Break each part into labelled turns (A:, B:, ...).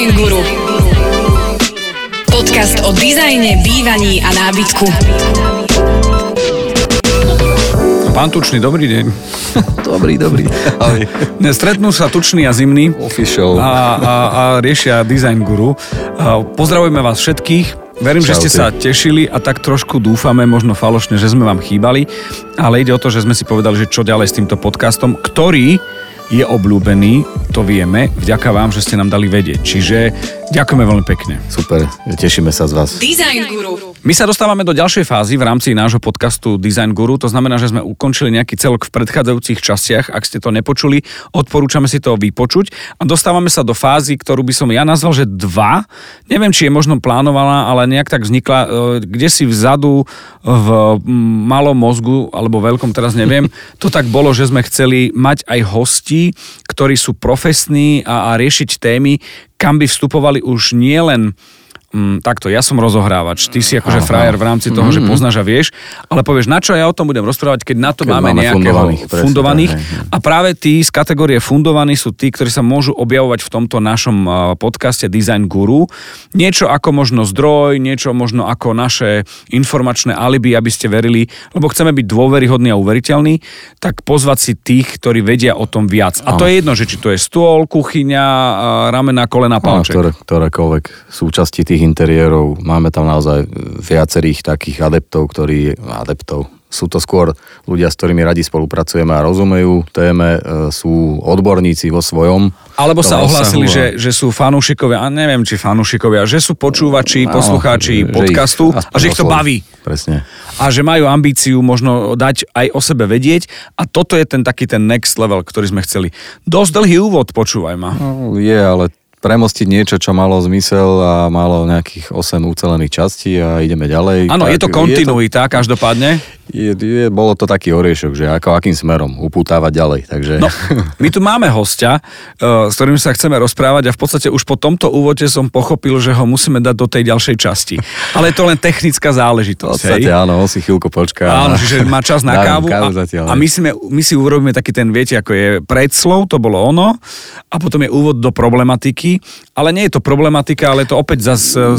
A: Design Guru. Podcast o dizajne, bývaní a nábytku.
B: Pán Tučný, dobrý deň.
C: Dobrý, dobrý. Ahoj.
B: Stretnú sa Tučný a Zimný
C: Official.
B: a, a, a riešia Design Guru. A pozdravujeme vás všetkých. Verím, že ste
C: Čaute.
B: sa tešili a tak trošku dúfame, možno falošne, že sme vám chýbali, ale ide o to, že sme si povedali, že čo ďalej s týmto podcastom, ktorý je obľúbený, to vieme, vďaka vám, že ste nám dali vedieť. Čiže ďakujeme veľmi pekne.
C: Super, tešíme sa z vás.
A: Design Guru.
B: My sa dostávame do ďalšej fázy v rámci nášho podcastu Design Guru, to znamená, že sme ukončili nejaký celok v predchádzajúcich častiach. Ak ste to nepočuli, odporúčame si to vypočuť a dostávame sa do fázy, ktorú by som ja nazval, že dva. Neviem, či je možno plánovaná, ale nejak tak vznikla, e, kde si vzadu v malom mozgu, alebo veľkom, teraz neviem, to tak bolo, že sme chceli mať aj ktorí sú profesní a, a riešiť témy, kam by vstupovali už nielen Mm, takto, ja som rozohrávač, ty si akože
C: Áno,
B: frajer v rámci toho, že poznáš a vieš, ale povieš, na čo ja o tom budem rozprávať, keď na to
C: Keď
B: máme,
C: máme
B: nejakého
C: fundovaných, presne
B: fundovaných. A práve tí z kategórie fundovaní sú tí, ktorí sa môžu objavovať v tomto našom podcaste Design Guru. Niečo ako možno zdroj, niečo možno ako naše informačné alibi, aby ste verili, lebo chceme byť dôveryhodní a uveriteľní, tak pozvať si tých, ktorí vedia o tom viac. A to je jedno, že či to je stôl, kuchyňa, ramena, kolena, palček.
C: ktoré, ktorékoľvek súčasti tých interiérov. Máme tam naozaj viacerých takých adeptov, ktorí... Adeptov. Sú to skôr ľudia, s ktorými radi spolupracujeme a rozumejú téme, e, sú odborníci vo svojom.
B: Alebo sa ohlásili, že,
C: a-
B: že sú fanúšikovia, a neviem, či fanúšikovia, že sú počúvači,
C: Áno,
B: poslucháči
C: že ich
B: podcastu a
C: aspoň
B: že ich to baví.
C: Presne.
B: A že majú ambíciu možno dať aj o sebe vedieť a toto je ten taký ten next level, ktorý sme chceli. Dosť dlhý úvod, počúvaj ma.
C: No, je, ale premostiť niečo, čo malo zmysel a malo nejakých 8 ucelených častí a ideme ďalej.
B: Áno, je to kontinuita, každopádne.
C: Je, je, bolo to taký oriešok, že ako akým smerom upútávať ďalej. Takže...
B: No, my tu máme hostia, eh, s ktorým sa chceme rozprávať a v podstate už po tomto úvode som pochopil, že ho musíme dať do tej ďalšej časti. Ale je to len technická
C: v
B: záležitosť.
C: podstate
B: hej?
C: áno, on si chvíľku počká.
B: Áno, čiže má čas na kávu,
C: kávu
B: a,
C: zatiaľ,
B: a my, si, my si urobíme taký ten, viete, ako je predslov, to bolo ono, a potom je úvod do problematiky, ale nie je to problematika, ale je to opäť zase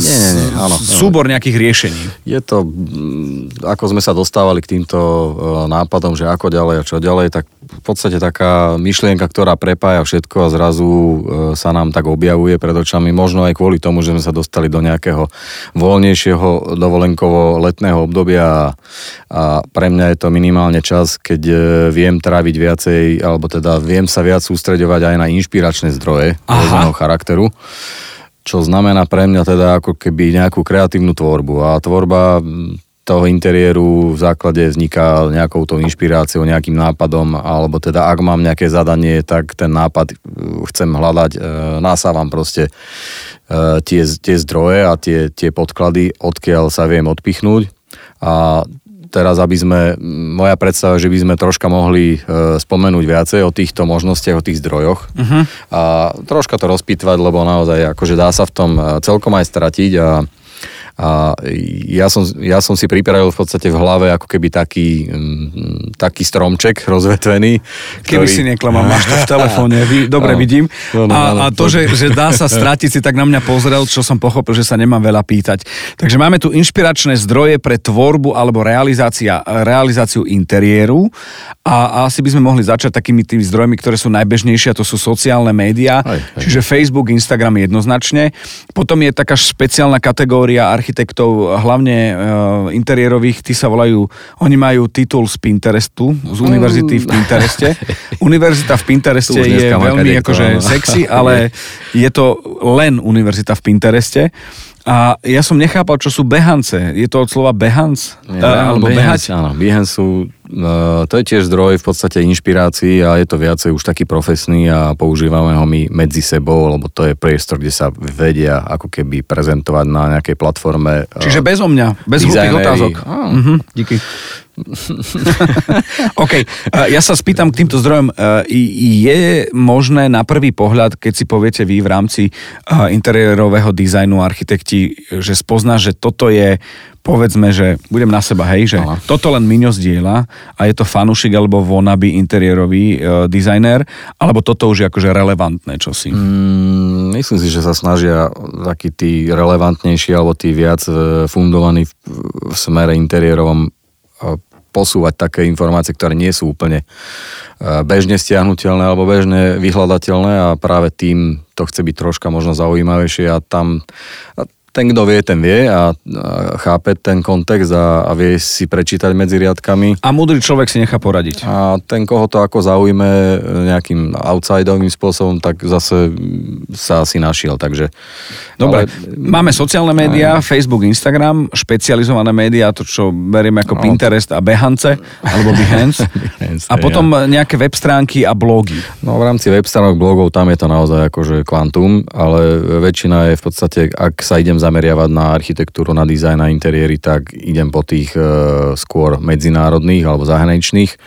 B: súbor nejakých riešení.
C: Je to, mm, ako sme sa dostávali k týmto e, nápadom, že ako ďalej a čo ďalej, tak v podstate taká myšlienka, ktorá prepája všetko a zrazu e, sa nám tak objavuje pred očami, možno aj kvôli tomu, že sme sa dostali do nejakého voľnejšieho dovolenkovo-letného obdobia a, pre mňa je to minimálne čas, keď e, viem tráviť viacej, alebo teda viem sa viac sústreďovať aj na inšpiračné zdroje rôzneho charakteru čo znamená pre mňa teda ako keby nejakú kreatívnu tvorbu. A tvorba toho interiéru v základe vzniká nejakou tou inšpiráciou, nejakým nápadom, alebo teda ak mám nejaké zadanie, tak ten nápad uh, chcem hľadať, e, nasávam proste e, tie, tie zdroje a tie, tie podklady, odkiaľ sa viem odpichnúť. A teraz, aby sme, moja predstava, že by sme troška mohli e, spomenúť viacej o týchto možnostiach, o tých zdrojoch uh-huh. a troška to rozpýtvať, lebo naozaj akože dá sa v tom e, celkom aj stratiť a a ja som, ja som si pripravil v podstate v hlave ako keby taký, mm, taký stromček rozvetvený.
B: Keby si neklamal, máš to v telefóne, vy, dobre
C: Áno.
B: vidím.
C: No, no,
B: A, a to, že, že dá sa stratiť, si tak na mňa pozrel, čo som pochopil, že sa nemám veľa pýtať. Takže máme tu inšpiračné zdroje pre tvorbu alebo realizácia, realizáciu interiéru a, a asi by sme mohli začať takými tými zdrojmi, ktoré sú najbežnejšie, a to sú sociálne médiá,
C: Hej, hej.
B: čiže Facebook, Instagram jednoznačne. Potom je taká špeciálna kategória architektov, hlavne e, interiérových, tí sa volajú, oni majú titul z Pinterestu, z univerzity v Pintereste. Univerzita v Pintereste je veľmi akože sexy, ale je to len univerzita v Pintereste. A ja som nechápal, čo sú behance. Je to od slova behance?
C: Nie,
B: Eh, alebo behať?
C: Áno, Behance sú, e, to je tiež zdroj v podstate inšpirácií a je to viacej už taký profesný a používame ho my medzi sebou, lebo to je priestor, kde sa vedia ako keby prezentovať na nejakej platforme.
B: Čiže bezo mňa, bez hlupých
C: dizajnéri.
B: otázok.
C: Áno.
B: Mhm, díky. OK, ja sa spýtam k týmto zdrojom. eh, Je možné na prvý pohľad, keď si poviete vy v rámci eh, interiérového dizajnu architekti, že spoznáš, že toto je povedzme, že budem na seba, hej, že
C: Áno.
B: toto len Miňo zdieľa a je to fanušik alebo wannabe interiérový e, dizajner, alebo toto už je akože relevantné čosi.
C: Mm, myslím si, že sa snažia takí tí relevantnejší alebo tí viac e, fundovaní v, v smere interiérovom e, posúvať také informácie, ktoré nie sú úplne e, bežne stiahnutelné alebo bežne vyhľadateľné a práve tým to chce byť troška možno zaujímavejšie a tam a ten, kto vie, ten vie a, chápe ten kontext a, a vie si prečítať medzi riadkami.
B: A múdry človek si nechá poradiť.
C: A ten, koho to ako zaujme nejakým outsideovým spôsobom, tak zase sa asi našiel, takže...
B: Dobre,
C: ale-
B: máme sociálne médiá, Facebook, Instagram, špecializované médiá, to čo berieme ako
C: No,
B: Pinterest a Behance, alebo Behance.
C: Behance,
B: a potom nejaké web stránky a blogy.
C: No v rámci web stránok, blogov, tam je to naozaj akože kvantum, ale väčšina je v podstate, ak sa idem zameriavať na architektúru, na dizajn, na interiéry, tak idem po tých e, skôr medzinárodných alebo zahraničných, e,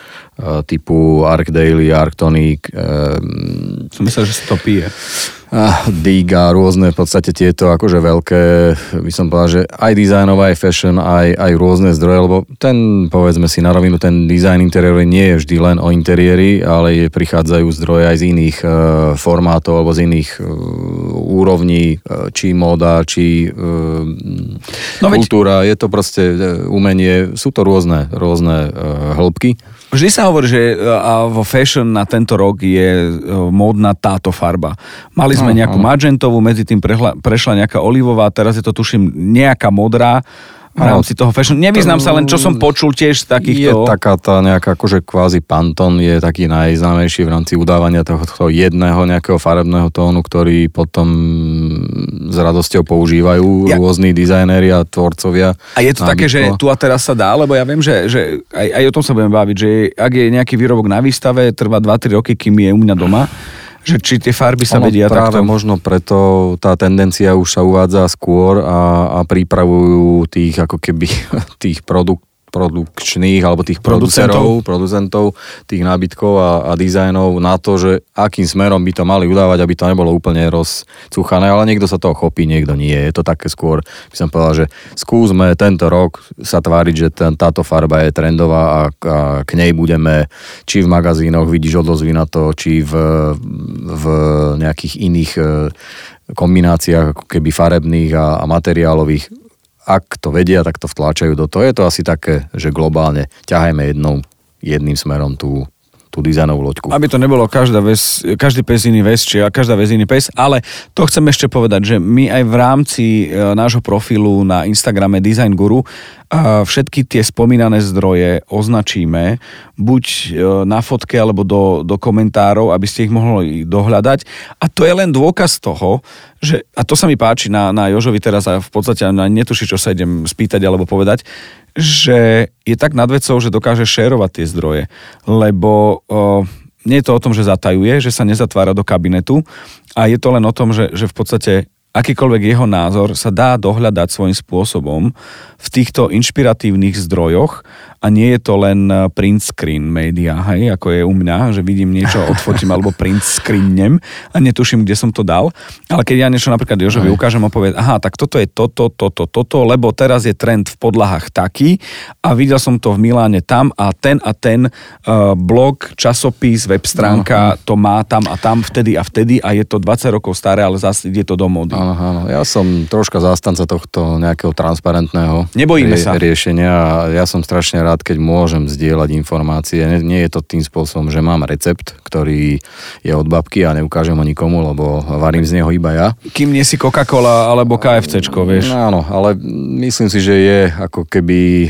C: typu ArcDaily, Arctonic, e,
B: Som myslel, že sa to pije.
C: Ah, Dig a rôzne v podstate tieto akože veľké, by som povedal, že aj dizajnové, aj fashion, aj, aj rôzne zdroje, lebo ten, povedzme si na rovinu, ten dizajn interiéru nie je vždy len o interiéri, ale je, prichádzajú zdroje aj z iných e, formátov alebo z iných e, úrovní, e, či móda, či e,
B: No veď-
C: kultúra, je to proste e, umenie, sú to rôzne, rôzne e, hĺbky.
B: Vždy sa hovorí, že e, vo fashion na tento rok je módna táto farba. Mali sme
C: Áno,
B: nejakú
C: áno.
B: magentovú, medzi tým prehla, prešla nejaká olivová, teraz je to tuším nejaká modrá v rámci toho fashion. Nevyznám sa len, čo som počul tiež z
C: Je
B: takýchto...
C: taká tá nejaká akože kvázi Pantone je taký najznámejší v rámci udávania tohto jedného nejakého farebného tónu, ktorý potom s radosťou používajú
B: Ja-
C: rôzni dizajnéri a tvorcovia.
B: A je to také, že
C: nábytko.
B: tu a teraz sa dá, lebo ja viem, že, že aj, aj o tom sa budeme baviť, že ak je nejaký výrobok na výstave, trvá 2-3 roky, kým je u mňa doma, že či tie farby sa
C: Ono
B: vedia
C: práve
B: takto...
C: možno preto tá tendencia už sa uvádza skôr a, a pripravujú tých ako keby tých produkt produkčných alebo tých
B: Producentov.
C: producentov, tých nábytkov a, a dizajnov na to, že akým smerom by to mali udávať, aby to nebolo úplne rozcuchané, ale niekto sa toho chopí, niekto nie. Je to také skôr, by som povedal, že skúsme tento rok sa tváriť, že ten, táto farba je trendová a, a k nej budeme či v magazínoch vidíš odozvy na to, či v, v nejakých iných e, kombináciách ako keby farebných a, a materiálových ak to vedia, tak to vtláčajú do toho. Je to asi také, že globálne ťahajme jednou, jedným smerom tú, tú dizajnovú loďku.
B: Aby to nebolo každá vec, každý pes iný väz, či každá väz iný pes, ale to chcem ešte povedať, že my aj v rámci e, nášho profilu na Instagrame Design Guru a všetky tie spomínané zdroje označíme buď e, na fotke alebo do, do komentárov, aby ste ich mohli dohľadať. A to je len dôkaz toho, že, a to sa mi páči na, na Jožovi teraz a v podstate na netuší, čo sa idem spýtať alebo povedať, že je tak nad vecou, že dokáže šerovať tie zdroje. Lebo o, nie je to o tom, že zatajuje, že sa nezatvára do kabinetu a je to len o tom, že, že v podstate akýkoľvek jeho názor sa dá dohľadať svojím spôsobom v týchto inšpiratívnych zdrojoch a nie je to len eh, print screen média, hej, ako je u mňa, že vidím niečo, odfotím alebo print screennem a netuším, kde som to dal. Ale keď ja niečo napríklad Jožovi ukážem a povie, aha, tak toto je toto, toto, toto, lebo teraz je trend v podlahách taký a videl som to v Miláne tam a ten a ten uh, blog, časopis, web stránka to má tam a tam vtedy a vtedy a je to 20 rokov staré, ale zase ide to do mody.
C: Áno, áno. Ja som troška zástanca tohto nejakého transparentného
B: Nebojíme sa.
C: riešenia a ja som strašne rád, keď môžem zdieľať informácie. Nie, nie je to tým spôsobom, že mám recept, ktorý je od babky a neukážem ho nikomu, lebo varím z neho iba ja.
B: Kým nie si Coca-Cola alebo KFCčko, vieš.
C: No, áno, ale myslím si, že je ako keby e,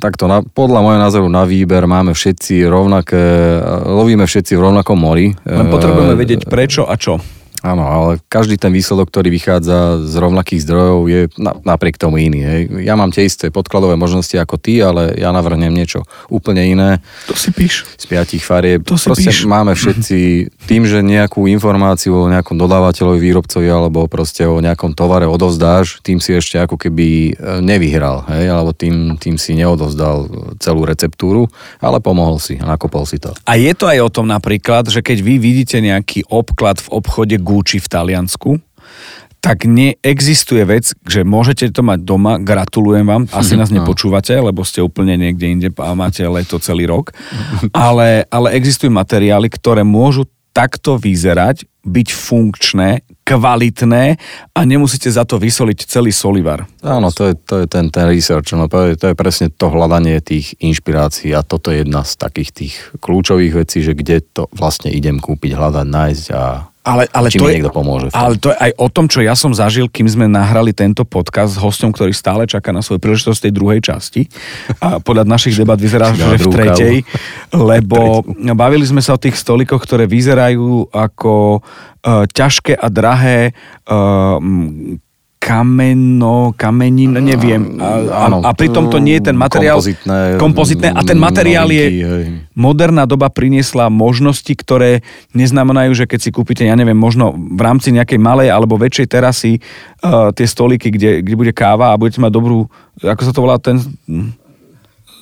C: takto na, podľa môjho názoru na výber máme všetci rovnaké, e, lovíme všetci v rovnakom mori.
B: Len potrebujeme vedieť prečo a čo.
C: Áno, ale každý ten výsledok, ktorý vychádza z rovnakých zdrojov, je na, napriek tomu iný. Hej. Ja mám tie isté podkladové možnosti ako ty, ale ja navrhnem niečo úplne iné.
B: To si píš.
C: Z piatich farieb.
B: To si
C: proste
B: píš.
C: máme všetci tým, že nejakú informáciu o nejakom dodávateľovi, výrobcovi alebo proste o nejakom tovare odovzdáš, tým si ešte ako keby e, nevyhral, hej, alebo tým, tým si neodovzdal celú receptúru, ale pomohol si nakopol si to.
B: A je to aj o tom napríklad, že keď vy vidíte nejaký obklad v obchode Gucci v Taliansku, tak neexistuje vec, že môžete to mať doma, gratulujem vám, asi nás nepočúvate, lebo ste úplne niekde inde a máte leto celý rok, ale, ale existujú materiály, ktoré môžu takto vyzerať, byť funkčné, kvalitné a nemusíte za to vysoliť celý solivar.
C: Áno, to je, to je ten, ten research, no, to, je, to je presne to hľadanie tých inšpirácií a toto je jedna z takých tých kľúčových vecí, že kde to vlastne idem kúpiť, hľadať, nájsť a
B: Ale, ale
C: či
B: to je,
C: pomôže.
B: Ale to je aj o tom, čo ja som zažil, kým sme nahrali tento podcast s hostom, ktorý stále čaká na svoju príležitosť tej druhej časti. A podľa našich debat vyzerá, že v tretej. Lebo bavili sme sa o tých stolikoch, ktoré vyzerajú ako uh, ťažké a drahé uh, kameno, kamenín, neviem. A, a,
C: Áno,
B: a pritom to nie je ten materiál...
C: kompozitné,
B: kompozitné a ten materiál je...
C: novinky, hej.
B: Moderná doba priniesla možnosti, ktoré neznamenajú, že keď si kúpite, ja neviem, možno v rámci nejakej malej alebo väčšej terasy uh, tie stoliky, kde, kde bude káva a budete mať dobrú, ako sa to volá, ten hm,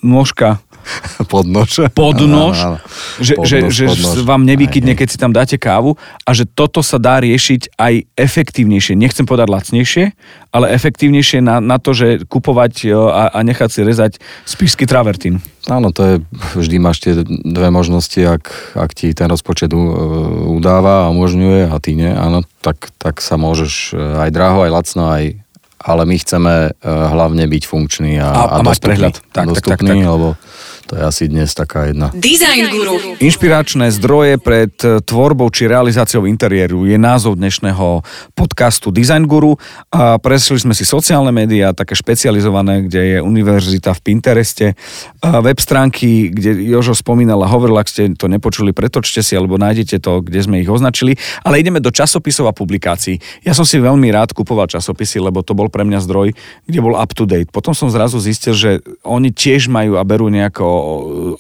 B: nôžka,
C: Podnož.
B: podnož,
C: Áno, áno.
B: že, že,
C: Podnož,
B: že
C: podnož.
B: vám nevykydne, keď si tam dáte kávu a že toto sa dá riešiť aj efektívnejšie. Nechcem povedať lacnejšie, ale efektívnejšie na, na to, že kupovať e, a, a nechať si rezať spíšsky travertín.
C: Áno, to je, vždy máš tie dve možnosti, ak, ak ti ten rozpočet u- udáva a umožňuje a ty nie, áno, tak, tak sa môžeš e, aj draho, aj lacno, aj ale my chceme e, hlavne byť funkční a,
B: A- a mať
C: dostupní.
B: prehľad. Tak, tak,
C: dostupní,
B: tak, tak.
C: lebo to je asi dnes taká jedna.
A: Design Guru.
B: Inšpiračné zdroje pred e, tvorbou či realizáciou interiéru je názov dnešného podcastu Design Guru. A presli sme si sociálne médiá, také špecializované, kde je univerzita v Pintereste, a web stránky, kde Jožo spomínal a hovoril, ak ste to nepočuli, pretočte si alebo nájdete to, kde sme ich označili. Ale ideme do časopisov a publikácií. Ja som si veľmi rád kupoval časopisy, lebo to bol pre mňa zdroj, kde bol up to date. Potom som zrazu zistil, že oni tiež majú a berú nejako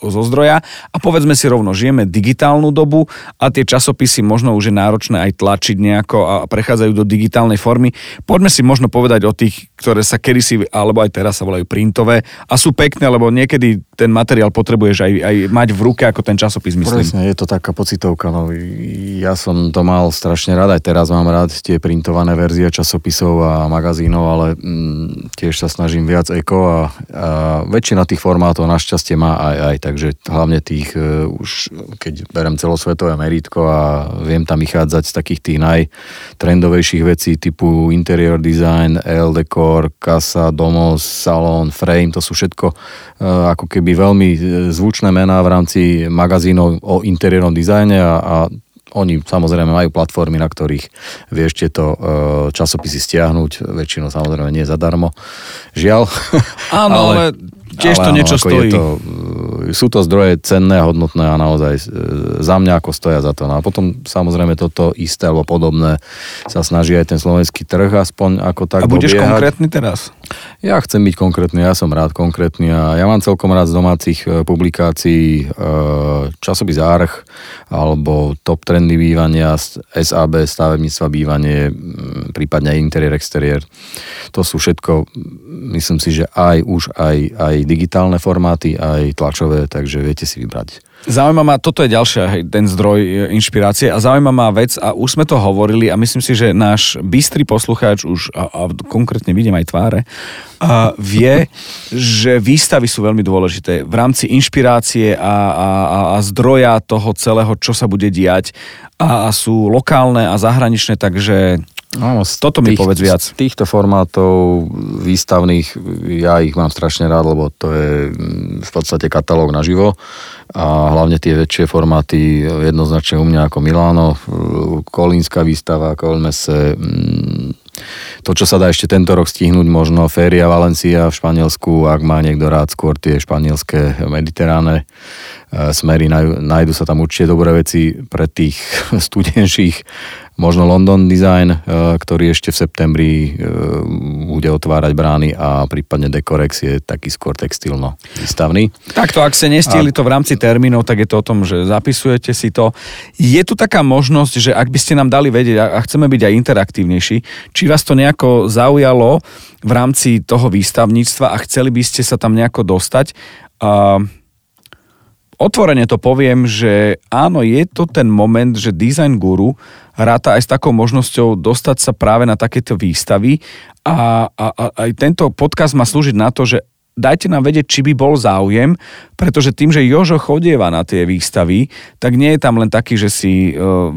B: zo zdroja a povedzme si rovno, žijeme digitálnu dobu a tie časopisy možno už je náročné aj tlačiť nejako a prechádzajú do digitálnej formy. Poďme si možno povedať o tých, ktoré sa kedysi, alebo aj teraz sa volajú printové a sú pekné, lebo niekedy ten materiál potrebuješ aj, aj mať v ruke ako ten časopis, myslím.
C: Presne, je to taká pocitovka. No, ja som to mal strašne rád, aj teraz mám rád tie printované verzie časopisov a magazínov, ale mm, tiež sa snažím viac eko a, a väčšina tých formátov našťastie má aj aj, takže hlavne tých e, už, keď berem celosvetové merítko a viem tam vychádzať z takých tých najtrendovejších vecí typu interior design, L decor, kasa, domos, salón, frame, to sú všetko e, ako keby veľmi e, zvučné mená v rámci magazínov o interiérnom dizajne a, a oni samozrejme majú platformy, na ktorých vieš tieto časopisy stiahnuť, väčšinou samozrejme nie zadarmo. Žiaľ.
B: Áno, ale tiež to niečo
C: ako je
B: stojí.
C: To, e, sú to zdroje cenné, hodnotné a naozaj e, za mňa ako stoja za to. No a potom samozrejme toto isté alebo podobné sa snaží aj ten slovenský trh aspoň ako tak
B: A budeš
C: dobiehať.
B: konkrétny teraz?
C: Ja chcem byť konkrétny, ja som rád konkrétny a ja mám celkom rád z domácich e, publikácií časopis Arch alebo top trendy bývania, SAB, stavebníctva bývanie, prípadne interiér, exteriér. To sú všetko, myslím si, že aj už aj, aj digitálne formáty, aj tlačové, takže viete si vybrať.
B: Zaujíma ma, toto je ďalšia, hej, ten zdroj e, inšpirácie a zaujíma ma vec a už sme to hovorili a myslím si, že náš bystrý poslucháč už, a, a konkrétne vidím aj tváre, a vie, že výstavy sú veľmi dôležité v rámci inšpirácie a, a, a, a zdroja toho celého, čo sa bude diať a, a sú lokálne a zahraničné, takže
C: Áno,
B: Toto mi povedz viac.
C: Z týchto formátov výstavných, ja ich mám strašne rád, lebo to je mm, v podstate katalóg naživo a hlavne tie väčšie formáty jednoznačne u mňa ako Miláno, Kolínska výstava, Kolmese, mm, to, čo sa dá ešte tento rok stihnúť, možno Féria Valencia v Španielsku, ak má niekto rád skôr tie španielské mediteráne smery, nájdu sa tam určite dobré veci pre tých studenších možno London Design, eh, ktorý ešte v septembri eh, bude otvárať brány a prípadne Decorex je taký skôr textilno výstavný.
B: Takto, ak ste nestihli to v rámci termínov, tak je to o tom, že zapisujete si to. Je tu taká možnosť, že ak by ste nám dali vedieť, a chceme byť aj interaktívnejší, či vás to nejako zaujalo v rámci toho výstavníctva a chceli by ste sa tam nejako dostať, uh, otvorene to poviem, že áno, je to ten moment, že Design Guru ráta aj s takou možnosťou dostať sa práve na takéto výstavy a, a, a aj tento podcast má slúžiť na to, že dajte nám vedieť, či by bol záujem, pretože tým, že Jožo chodieva na tie výstavy, tak nie je tam len taký, že si uh,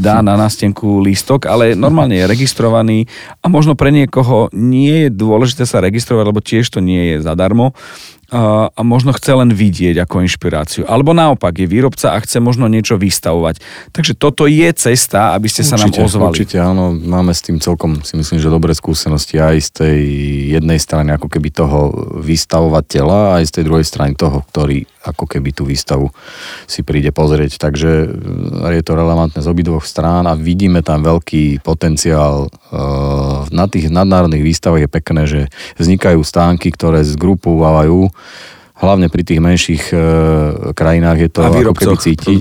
B: dá na nástenku lístok, ale normálne je registrovaný a možno pre niekoho nie je dôležité sa registrovať, lebo tiež to nie je zadarmo a možno chce len vidieť ako inšpiráciu. Alebo naopak, je výrobca a chce možno niečo vystavovať. Takže toto je cesta, aby ste sa
C: určite,
B: nám ozvali.
C: Určite, áno. Máme s tým celkom, si myslím, že dobré skúsenosti aj z tej jednej strany ako keby toho vystavovateľa, aj z tej druhej strany toho, ktorý ako keby tú výstavu si príde pozrieť. Takže e, je to relevantné z obidvoch strán a vidíme tam veľký potenciál. E, na tých nadnárodných výstavách je pekné, že vznikajú stánky, ktoré zgrupovávajú hlavne pri tých menších e, krajinách je to ako keby cítiť,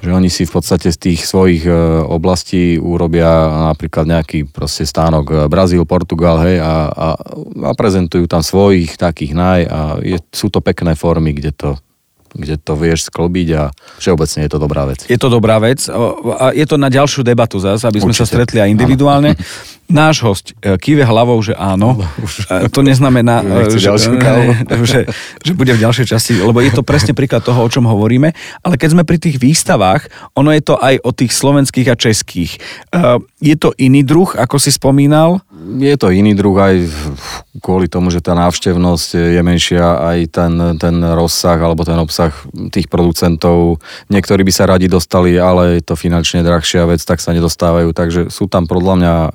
C: že oni si v podstate z tých svojich e, oblastí urobia napríklad nejaký proste stánok Brazíl, Portugal, hej, a, a, a prezentujú tam svojich takých naj a je, sú to pekné formy, kde to kde to vieš sklbiť a všeobecne je to dobrá vec.
B: Je to dobrá vec a je to na ďalšiu debatu zase, aby sme Určite. sa stretli aj individuálne. Náš host e, kýve hlavou, že áno. E, to neznamená, e, že, že, že bude v ďalšej časti, lebo je to presne príklad toho, o čom hovoríme. Ale keď sme pri tých výstavách, ono je to aj o tých slovenských a českých. Je to iný druh, ako si spomínal?
C: Je to iný druh aj kvôli tomu, že tá návštevnosť je menšia, aj ten, ten rozsah alebo ten obsah tých producentov. Niektorí by sa radi dostali, ale je to finančne drahšia vec, tak sa nedostávajú. Takže sú tam podľa mňa a,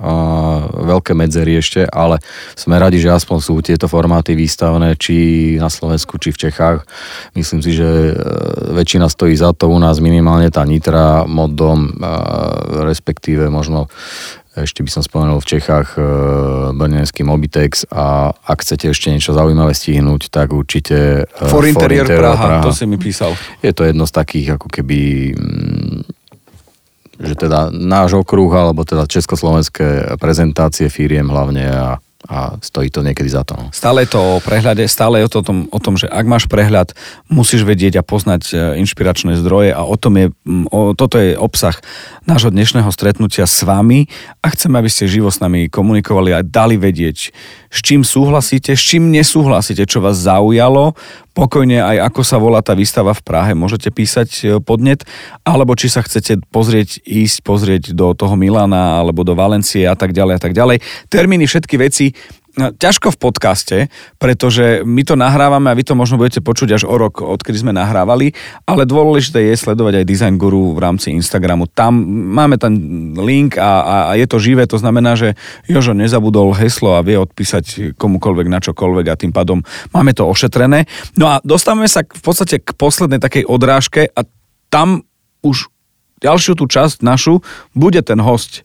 C: veľké medzery ešte, ale sme radi, že aspoň sú tieto formáty výstavné, či na Slovensku, či v Čechách. Myslím si, že e, väčšina stojí za to u nás minimálne tá Nitra, Moddom, respektíve možno ešte by som spomenul v Čechách e, Brnenský Mobitex a ak chcete ešte niečo zaujímavé stihnúť, tak určite
B: e, For Interior, For Praha, Praha, to si mi písal.
C: Je to jedno z takých ako keby mm, že teda náš okruh, alebo teda československé prezentácie firiem hlavne a a stojí to niekedy za to. No.
B: Stále je to o prehľade, stále je to o tom, o tom, že ak máš prehľad, musíš vedieť a poznať e, inšpiračné zdroje a o tom je, o, toto je obsah nášho dnešného stretnutia s vami a chceme, aby ste živo s nami komunikovali a dali vedieť, s čím súhlasíte, s čím nesúhlasíte, čo vás zaujalo, pokojne aj ako sa volá tá výstava v Prahe, môžete písať e, podnet, alebo či sa chcete pozrieť, ísť pozrieť do toho Milana alebo do Valencie a tak ďalej a tak ďalej. Termíny, všetky veci ťažko v podcaste, pretože my to nahrávame a vy to možno budete počuť až o rok, odkedy sme nahrávali, ale dôležité je sledovať aj Design Guru v rámci Instagramu. Tam máme ten link a, a, a je to živé, to znamená, že Jožo nezabudol heslo a vie odpísať komukoľvek na čokoľvek a tým pádom máme to ošetrené. No a dostávame sa v podstate k poslednej takej odrážke a tam už ďalšiu tú časť našu bude ten host.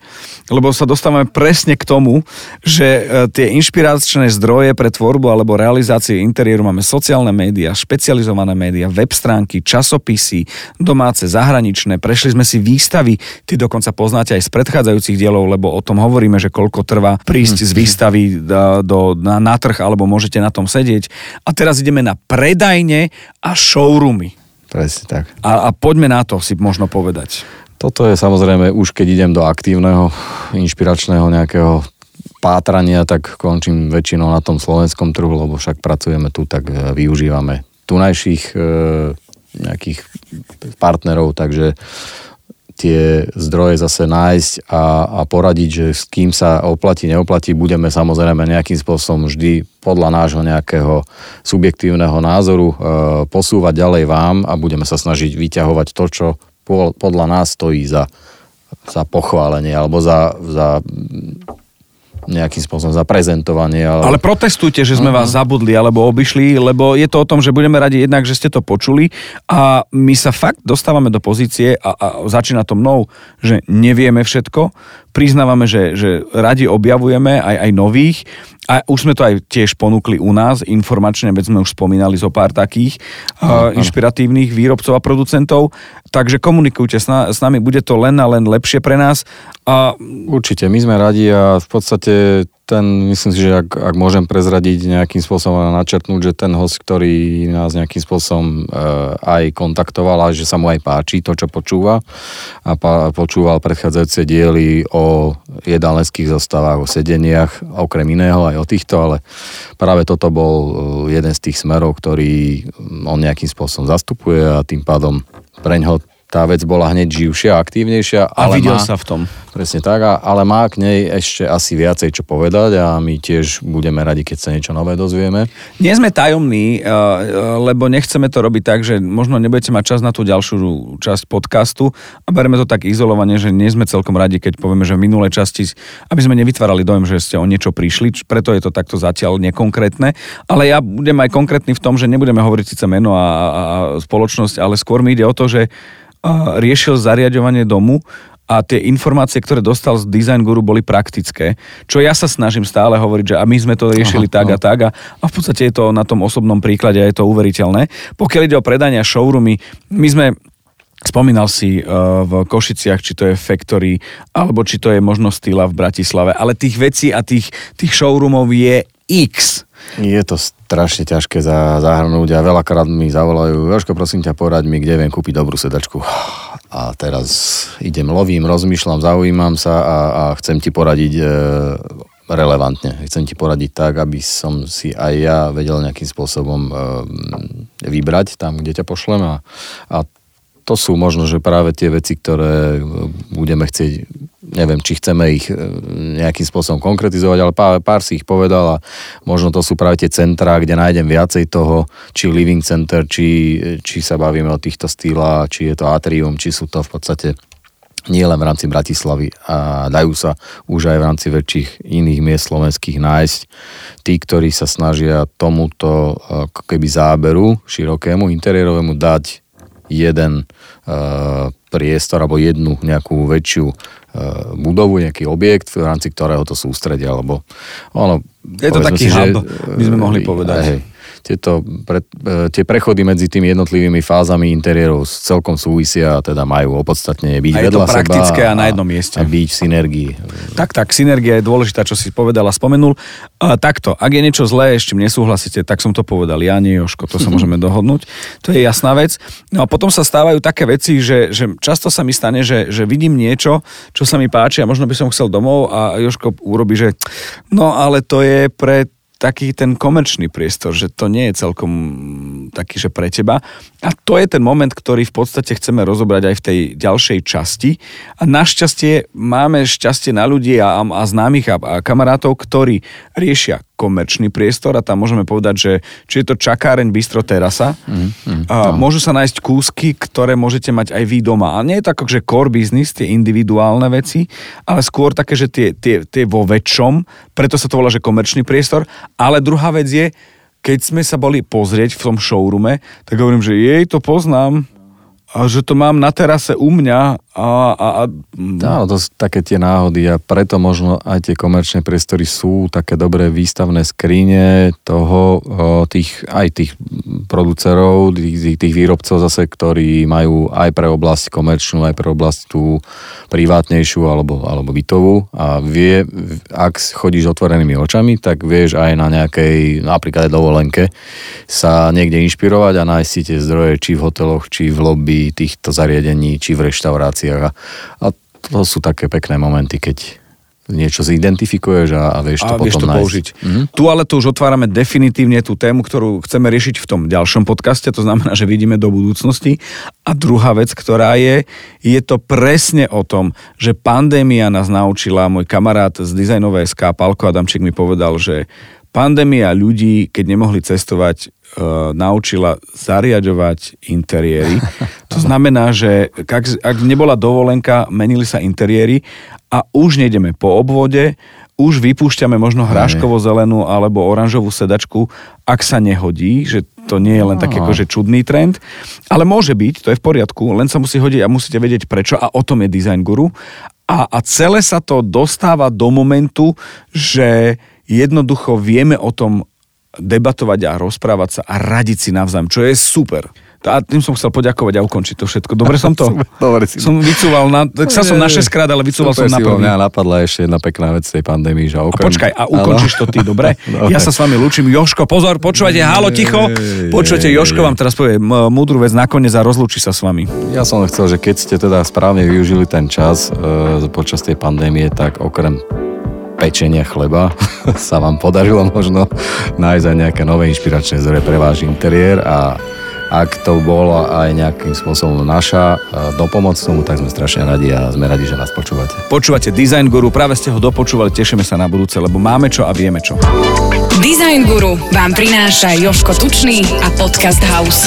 B: Lebo sa dostávame presne k tomu, že e, tie inšpiračné zdroje pre tvorbu alebo realizácie interiéru máme sociálne médiá, špecializované médiá, web stránky, časopisy, domáce, zahraničné. Prešli sme si výstavy, ty dokonca poznáte aj z predchádzajúcich dielov, lebo o tom hovoríme, že koľko trvá prísť z výstavy do, na, na trh alebo môžete na tom sedieť. A teraz ideme na predajne a showroomy.
C: Presne tak.
B: A, a poďme na to si možno povedať.
C: Toto je samozrejme už keď idem do aktívneho, inšpiračného nejakého pátrania, tak končím väčšinou na tom slovenskom trhu, lebo však pracujeme tu, tak e, využívame tunajších e, nejakých partnerov, takže tie zdroje zase nájsť a, a poradiť, že s kým sa oplatí, neoplatí, budeme samozrejme nejakým spôsobom vždy podľa nášho nejakého subjektívneho názoru e, posúvať ďalej vám a budeme sa snažiť vyťahovať to, čo po, podľa nás stojí za, za pochválenie alebo za, za nejakým spôsobom za prezentovanie. Ale,
B: Ale protestujte, že sme vás zabudli alebo obišli, lebo je to o tom, že budeme radi jednak, že ste to počuli a my sa fakt dostávame do pozície a, a začína to mnou, že nevieme všetko, priznávame, že, že radi objavujeme aj, aj nových. A už sme to aj tiež ponúkli u nás informačne, veď sme už spomínali zo pár takých uh, inšpiratívnych výrobcov a producentov, takže komunikujte s, na, s nami, bude to len a len lepšie pre nás. A
C: Určite, my sme radi a v podstate ten, myslím si, že ak, ak môžem prezradiť nejakým spôsobom a načrtnúť, že ten host, ktorý nás nejakým spôsobom e, aj kontaktoval a že sa mu aj páči to, čo počúva a pa, počúval predchádzajúce diely o jedálnických zostavách, o sedeniach, okrem iného aj o týchto, ale práve toto bol e, jeden z tých smerov, ktorý on nejakým spôsobom zastupuje a tým pádom preňho tá vec bola hneď živšia, aktívnejšia.
B: a
C: ale
B: videl
C: má,
B: sa v tom.
C: Presne tak, a- ale má k nej ešte asi viacej čo povedať a my tiež budeme radi, keď sa niečo nové dozvieme.
B: Nie sme tajomní, eh, lebo nechceme to robiť tak, že možno nebudete mať čas na tú ďalšiu časť podcastu a bereme to tak izolovane, že nie sme celkom radi, keď povieme, že v minulej časti, aby sme nevytvárali dojem, že ste o niečo prišli, preto je to takto zatiaľ nekonkrétne. Ale ja budem aj konkrétny v tom, že nebudeme hovoriť síce meno a, a, a spoločnosť, ale skôr mi ide o to, že riešil zariadovanie domu a tie informácie, ktoré dostal z Design Guru, boli praktické. Čo ja sa snažím stále hovoriť, že a my sme to riešili
C: Aha,
B: tak a
C: no.
B: tak a, a v podstate je to na tom osobnom príklade a je to uveriteľné. Pokiaľ ide o predania showroomy, my sme Spomínal si uh, v Košiciach, či to je Factory, alebo či to je možno Stila v Bratislave, ale tých vecí a tých, tých showroomov je x.
C: Je to strašne ťažké za, zahrnúť a veľakrát mi zavolajú, Jožko, prosím ťa, poraď mi, kde viem kúpiť dobrú sedačku. A teraz idem, lovím, rozmýšľam, zaujímam sa a, a chcem ti poradiť e, relevantne. Chcem ti poradiť tak, aby som si aj ja vedel nejakým spôsobom e, vybrať tam, kde ťa pošlem a, a to sú možno, že práve tie veci, ktoré e, budeme chcieť, neviem, či chceme ich e, nejakým spôsobom konkretizovať, ale pár, pár si ich povedal a možno to sú práve tie centrá, kde nájdem viacej toho, či living center, či, či sa bavíme o týchto stýlach, či je to atrium, či sú to v podstate nie len v rámci Bratislavy a dajú sa už aj v rámci väčších iných miest slovenských nájsť. Tí, ktorí sa snažia tomuto keby záberu širokému, interiérovému dať jeden uh, priestor alebo jednu nejakú väčšiu uh, budovu, nejaký objekt, v rámci ktorého to sústredia, alebo ono,
B: Je to taký hub, by sme mohli
C: e,
B: povedať.
C: Hej, tieto pre, e, tie prechody medzi tými jednotlivými fázami interiérov celkom súvisia a teda majú opodstatnenie byť
B: A
C: vedľa
B: praktické
C: seba
B: a na jednom mieste.
C: A byť v synergii.
B: Tak, tak, synergia je dôležitá, čo si povedal a spomenul. A, takto, ak je niečo zlé, ešte nesúhlasíte, tak som to povedal ja, nie Joško, to sa môžeme dohodnúť. To je jasná vec. No a potom sa stávajú také veci, že, že často sa mi stane, že, že vidím niečo, čo sa mi páči a možno by som chcel domov a Joško urobí, že no ale to je pre taký ten komerčný priestor, že to nie je celkom taký, že pre teba. A to je ten moment, ktorý v podstate chceme rozobrať aj v tej ďalšej časti. A našťastie máme šťastie na ľudí a, a známych a, a kamarátov, ktorí riešia komerčný priestor a tam môžeme povedať, že či je to čakáreň Bistro Terasa, mm, mm, a
C: no.
B: môžu sa nájsť kúsky, ktoré môžete mať aj vy doma. A nie je to ako, že core business, tie individuálne veci, ale skôr také, že tie, tie, tie vo väčšom, preto sa to volá, že komerčný priestor. Ale druhá vec je, keď sme sa boli pozrieť v tom showroome, tak hovorím, že jej to poznám, a že to mám na terase u mňa a, a, a
C: Áno, to sú také tie náhody a preto možno aj tie komerčné priestory sú také dobré výstavné skrine toho, tých, aj tých producerov, tých, tých výrobcov zase, ktorí majú aj pre oblasť komerčnú, aj pre oblasť tú privátnejšiu alebo, alebo bytovú. A vie, ak chodíš otvorenými očami, tak vieš aj na nejakej, napríklad aj dovolenke sa niekde inšpirovať a nájsť si tie zdroje či v hoteloch, či v lobby týchto zariadení, či v reštauráciách a, a to sú také pekné momenty, keď niečo zidentifikuješ a, a vieš to
B: a
C: potom
B: vieš to
C: nájsť.
B: použiť.
C: Mhm.
B: Tu ale tu už otvárame definitívne tú tému, ktorú chceme riešiť v tom ďalšom podcaste, to znamená, že vidíme do budúcnosti. A druhá vec, ktorá je, je to presne o tom, že pandémia nás naučila, môj kamarát z dizajnové SK, Palko Adamčík mi povedal, že pandémia ľudí, keď nemohli cestovať, naučila zariadovať interiéry. To znamená, že ak, ak nebola dovolenka, menili sa interiéry a už nejdeme po obvode, už vypúšťame možno hráškovo-zelenú alebo oranžovú sedačku, ak sa nehodí, že to nie je len taký akože čudný trend, ale môže byť, to je v poriadku, len sa musí hodiť a musíte vedieť prečo a o tom je Design Guru. A, a celé sa to dostáva do momentu, že jednoducho vieme o tom debatovať a rozprávať sa a radiť si navzájom, čo je super. A tým som chcel poďakovať a ukončiť to všetko. Dobre som to?
C: Dobre si-
B: Som vycúval na... Tak sa som na 6 krát, ale vycúval som na prvý.
C: mňa napadla ešte jedna pekná vec tej pandémii, že
B: A
C: okrem...
B: počkaj, a ukončíš to ty, dobre?
C: Dobre.
B: Ja sa s vami lúčim. Joško, pozor, počúvate, halo, ticho. Počujete, Joško vám teraz povie múdru vec nakoniec a rozlúči sa s vami.
C: Ja som chcel, že keď ste teda správne využili ten čas e, počas tej pandémie, tak okrem pečenia chleba sa vám podarilo možno nájsť aj nejaké nové inšpiračné zdroje pre váš interiér a ak to bola aj nejakým spôsobom naša e, dopomoc tomu, tak sme strašne radi a sme radi, že nás počúvate.
B: Počúvate Design Guru, práve ste ho dopočúvali, tešíme sa na budúce, lebo máme čo a vieme čo.
A: Design Guru vám prináša Joško Tučný a Podcast House.